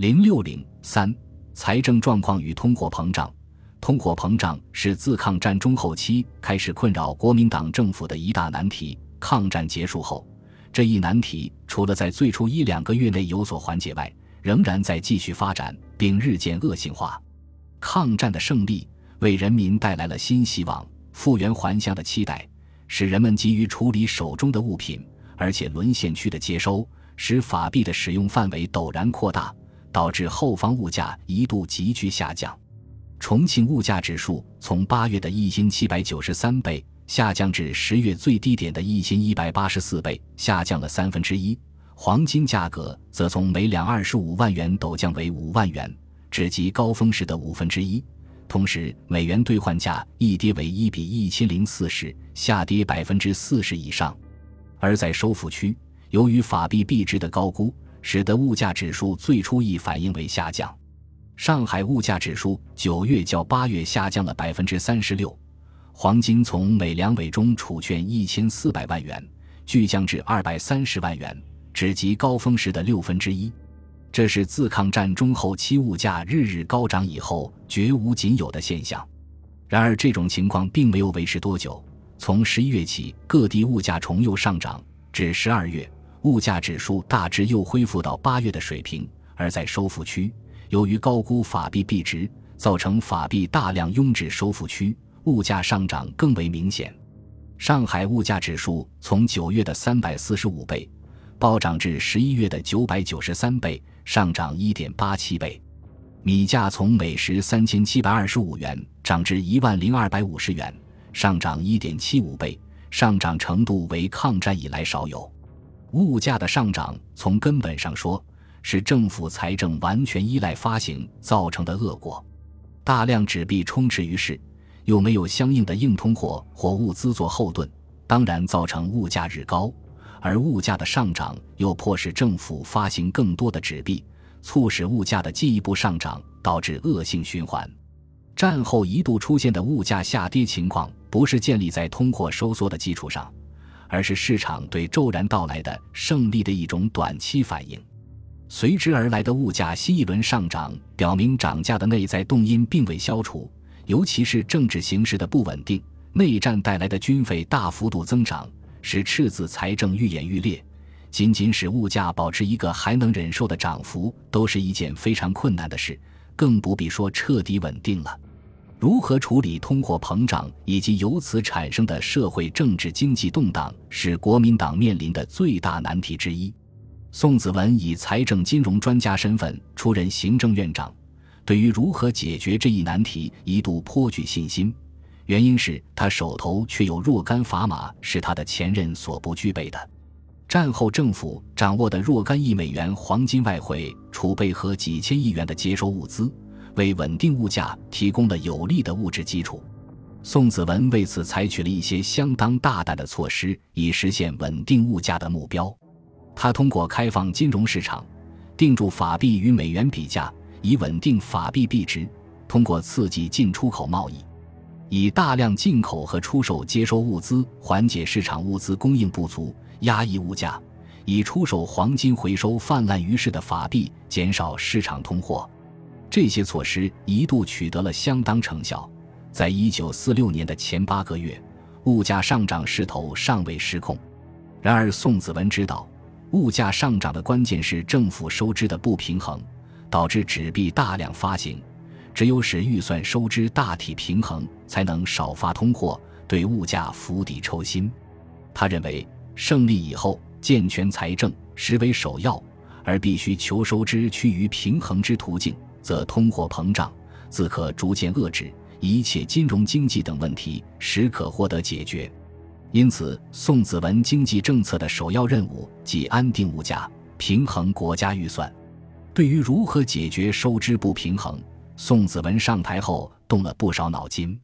零六零三，财政状况与通货膨胀。通货膨胀是自抗战中后期开始困扰国民党政府的一大难题。抗战结束后，这一难题除了在最初一两个月内有所缓解外，仍然在继续发展，并日渐恶性化。抗战的胜利为人民带来了新希望、复原还乡的期待，使人们急于处理手中的物品，而且沦陷区的接收使法币的使用范围陡然扩大，导致后方物价一度急剧下降。重庆物价指数从八月的一千七百九十三倍下降至十月最低点的一千一百八十四倍，下降了三分之一。黄金价格则从每两二十五万元陡降为五万元，只及高峰时的五分之一。同时，美元兑换价亦跌为一比一千零四十，下跌百分之四十以上。而在收复区，由于法币币值的高估，使得物价指数最初亦反应为下降。上海物价指数九月较八月下降了百分之三十六，黄金从每两委中储券一千四百万元，巨降至二百三十万元。只及高峰时的六分之一，这是自抗战中后期物价日日高涨以后绝无仅有的现象。然而，这种情况并没有维持多久。从十一月起，各地物价重又上涨，至十二月，物价指数大致又恢复到八月的水平。而在收复区，由于高估法币币值，造成法币大量拥至收复区，物价上涨更为明显。上海物价指数从九月的三百四十五倍。暴涨至十一月的九百九十三倍，上涨一点八七倍。米价从每石三千七百二十五元涨至一万零二百五十元，上涨一点七五倍，上涨程度为抗战以来少有。物价的上涨，从根本上说，是政府财政完全依赖发行造成的恶果。大量纸币充斥于市，又没有相应的硬通货或物资做后盾，当然造成物价日高。而物价的上涨又迫使政府发行更多的纸币，促使物价的进一步上涨，导致恶性循环。战后一度出现的物价下跌情况，不是建立在通货收缩的基础上，而是市场对骤然到来的胜利的一种短期反应。随之而来的物价新一轮上涨，表明涨价的内在动因并未消除，尤其是政治形势的不稳定、内战带来的军费大幅度增长。使赤字财政愈演愈烈，仅仅使物价保持一个还能忍受的涨幅，都是一件非常困难的事，更不必说彻底稳定了。如何处理通货膨胀以及由此产生的社会、政治、经济动荡，是国民党面临的最大难题之一。宋子文以财政金融专家身份出任行政院长，对于如何解决这一难题，一度颇具信心。原因是他手头却有若干砝码是他的前任所不具备的。战后政府掌握的若干亿美元黄金外汇储备和几千亿元的接收物资，为稳定物价提供了有力的物质基础。宋子文为此采取了一些相当大胆的措施，以实现稳定物价的目标。他通过开放金融市场，定住法币与美元比价，以稳定法币币值；通过刺激进出口贸易。以大量进口和出售接收物资，缓解市场物资供应不足，压抑物价；以出售黄金回收泛滥于世的法币，减少市场通货。这些措施一度取得了相当成效。在一九四六年的前八个月，物价上涨势头尚未失控。然而，宋子文知道，物价上涨的关键是政府收支的不平衡，导致纸币大量发行。只有使预算收支大体平衡，才能少发通货，对物价釜底抽薪。他认为，胜利以后健全财政实为首要，而必须求收支趋于平衡之途径，则通货膨胀自可逐渐遏制，一切金融经济等问题实可获得解决。因此，宋子文经济政策的首要任务即安定物价，平衡国家预算。对于如何解决收支不平衡，宋子文上台后动了不少脑筋，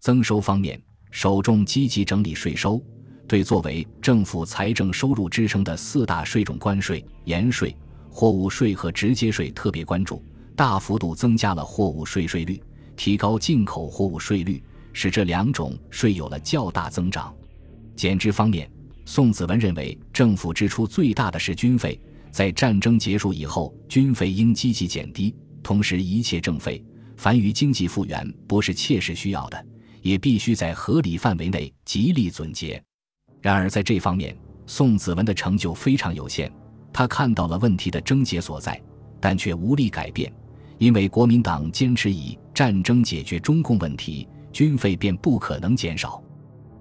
增收方面，首重积极整理税收，对作为政府财政收入支撑的四大税种关税、盐税、货物税和直接税特别关注，大幅度增加了货物税税率，提高进口货物税率，使这两种税有了较大增长。减支方面，宋子文认为政府支出最大的是军费，在战争结束以后，军费应积极减低，同时一切政费，凡于经济复原不是切实需要的，也必须在合理范围内极力总结。然而，在这方面，宋子文的成就非常有限。他看到了问题的症结所在，但却无力改变，因为国民党坚持以战争解决中共问题，军费便不可能减少。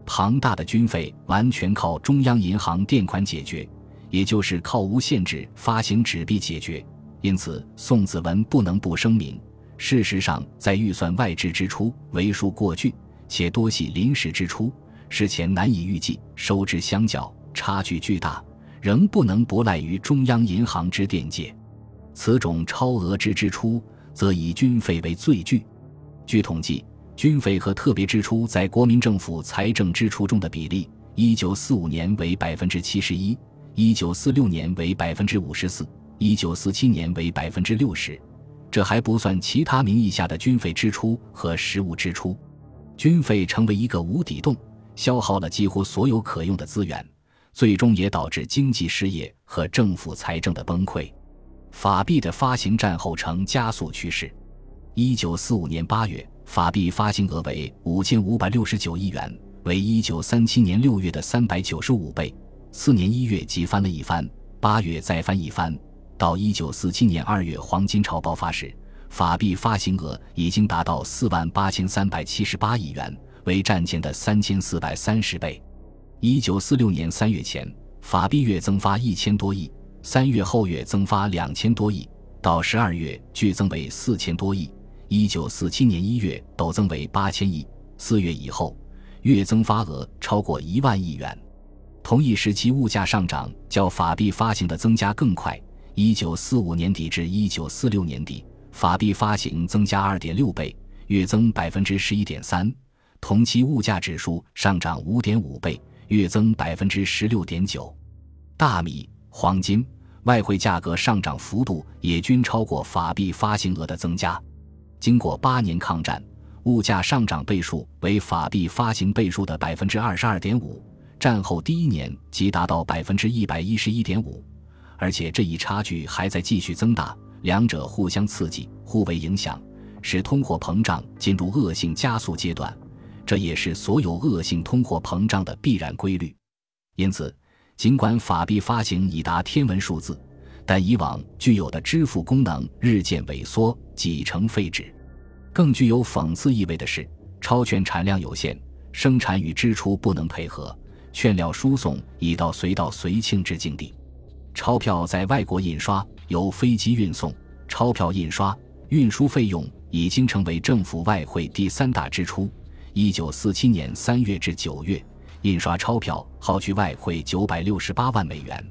庞大的军费完全靠中央银行垫款解决，也就是靠无限制发行纸币解决。因此，宋子文不能不声明：事实上，在预算外支支出为数过巨，且多系临时支出，事前难以预计，收支相较差距巨大。仍不能不赖于中央银行之垫借，此种超额之支出，则以军费为最巨。据统计，军费和特别支出在国民政府财政支出中的比例，一九四五年为百分之七十一，一九四六年为百分之五十四，一九四七年为百分之六十。这还不算其他名义下的军费支出和实物支出，军费成为一个无底洞，消耗了几乎所有可用的资源。最终也导致经济失业和政府财政的崩溃，法币的发行战后呈加速趋势。一九四五年八月，法币发行额为五千五百六十九亿元，为一九三七年六月的三百九十五倍。次年一月即翻了一番，八月再翻一番，到一九四七年二月黄金潮爆发时，法币发行额已经达到四万八千三百七十八亿元，为战前的三千四百三十倍。一九四六年三月前，法币月增发一千多亿，三月后月增发两千多亿，到十二月剧增为四千多亿。一九四七年一月陡增为八千亿，四月以后月增发额超过一万亿元。同一时期，物价上涨较法币发行的增加更快。一九四五年底至一九四六年底，法币发行增加二点六倍，月增百分之十一点三，同期物价指数上涨五点五倍。月增百分之十六点九，大米、黄金、外汇价格上涨幅度也均超过法币发行额的增加。经过八年抗战，物价上涨倍数为法币发行倍数的百分之二十二点五，战后第一年即达到百分之一百一十一点五，而且这一差距还在继续增大，两者互相刺激、互为影响，使通货膨胀进入恶性加速阶段。这也是所有恶性通货膨胀的必然规律，因此，尽管法币发行已达天文数字，但以往具有的支付功能日渐萎缩，几成废纸。更具有讽刺意味的是，钞券产量有限，生产与支出不能配合，券料输送已到随到随庆之境地。钞票在外国印刷，由飞机运送，钞票印刷、运输费用已经成为政府外汇第三大支出。一九四七年三月至九月，印刷钞票耗去外汇九百六十八万美元，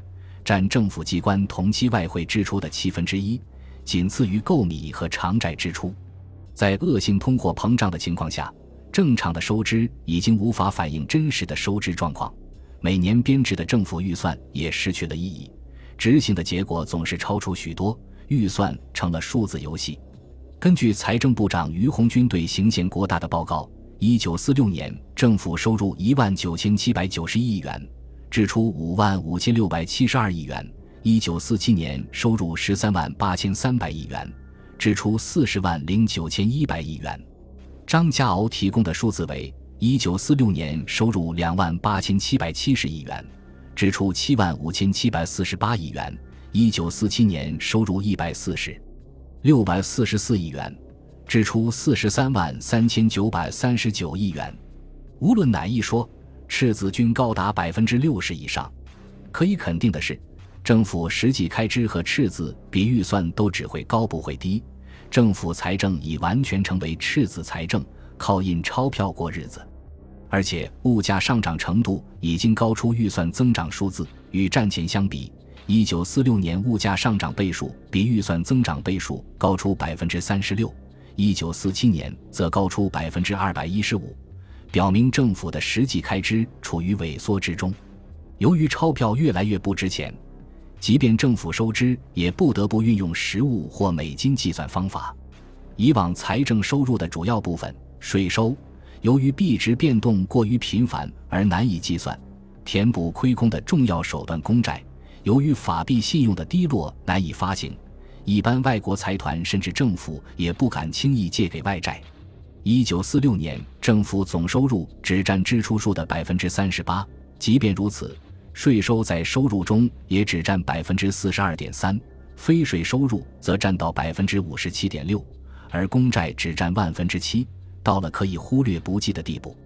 占政府机关同期外汇支出的七分之一，仅次于购米和偿债支出。在恶性通货膨胀的情况下，正常的收支已经无法反映真实的收支状况，每年编制的政府预算也失去了意义，执行的结果总是超出许多，预算成了数字游戏。根据财政部长于鸿钧对行宪国大的报告。一九四六年，政府收入一万九千七百九十一亿元，支出五万五千六百七十二亿元。一九四七年，收入十三万八千三百亿元，支出四十万零九千一百亿元。张家敖提供的数字为：一九四六年收入两万八千七百七十亿元，支出七万五千七百四十八亿元；一九四七年收入一百四十六百四十四亿元。支出四十三万三千九百三十九亿元，无论哪一说，赤字均高达百分之六十以上。可以肯定的是，政府实际开支和赤字比预算都只会高不会低。政府财政已完全成为赤字财政，靠印钞票过日子，而且物价上涨程度已经高出预算增长数字。与战前相比，一九四六年物价上涨倍数比预算增长倍数高出百分之三十六。一九四七年则高出百分之二百一十五，表明政府的实际开支处于萎缩之中。由于钞票越来越不值钱，即便政府收支也不得不运用实物或美金计算方法。以往财政收入的主要部分税收，由于币值变动过于频繁而难以计算，填补亏空的重要手段公债，由于法币信用的低落难以发行，一般外国财团甚至政府也不敢轻易借给外债。一九四六年，政府总收入只占支出数的百分之三十八，即便如此，税收在收入中也只占百分之四十二点三，非税收入则占到百分之五十七点六，而公债只占万分之七，到了可以忽略不计的地步。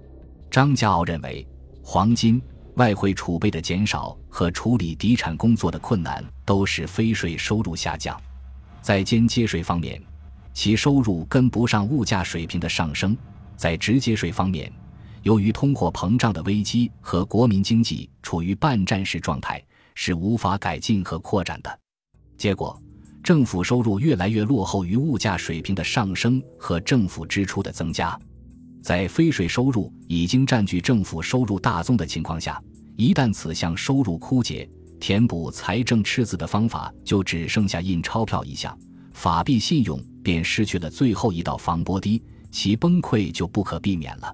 张家傲认为，黄金、外汇储备的减少和处理地产工作的困难，都使非税收入下降。在间接税方面，其收入跟不上物价水平的上升；在直接税方面，由于通货膨胀的危机和国民经济处于半战时状态，是无法改进和扩展的。结果，政府收入越来越落后于物价水平的上升和政府支出的增加。在非税收入已经占据政府收入大宗的情况下，一旦此项收入枯竭，填补财政赤字的方法就只剩下印钞票一项，法币信用便失去了最后一道防波堤，其崩溃就不可避免了。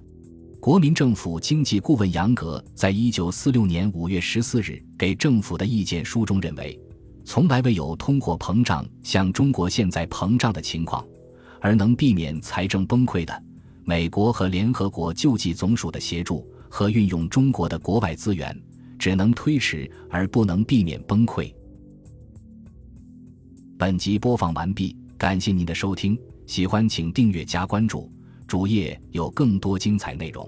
国民政府经济顾问杨格在一九四六年五月十四日给政府的意见书中认为，从来未有通货膨胀像中国现在膨胀的情况，而能避免财政崩溃的，美国和联合国救济总署的协助和运用中国的国外资源。只能推迟，而不能避免崩溃。本集播放完毕，感谢您的收听，喜欢请订阅加关注，主页有更多精彩内容。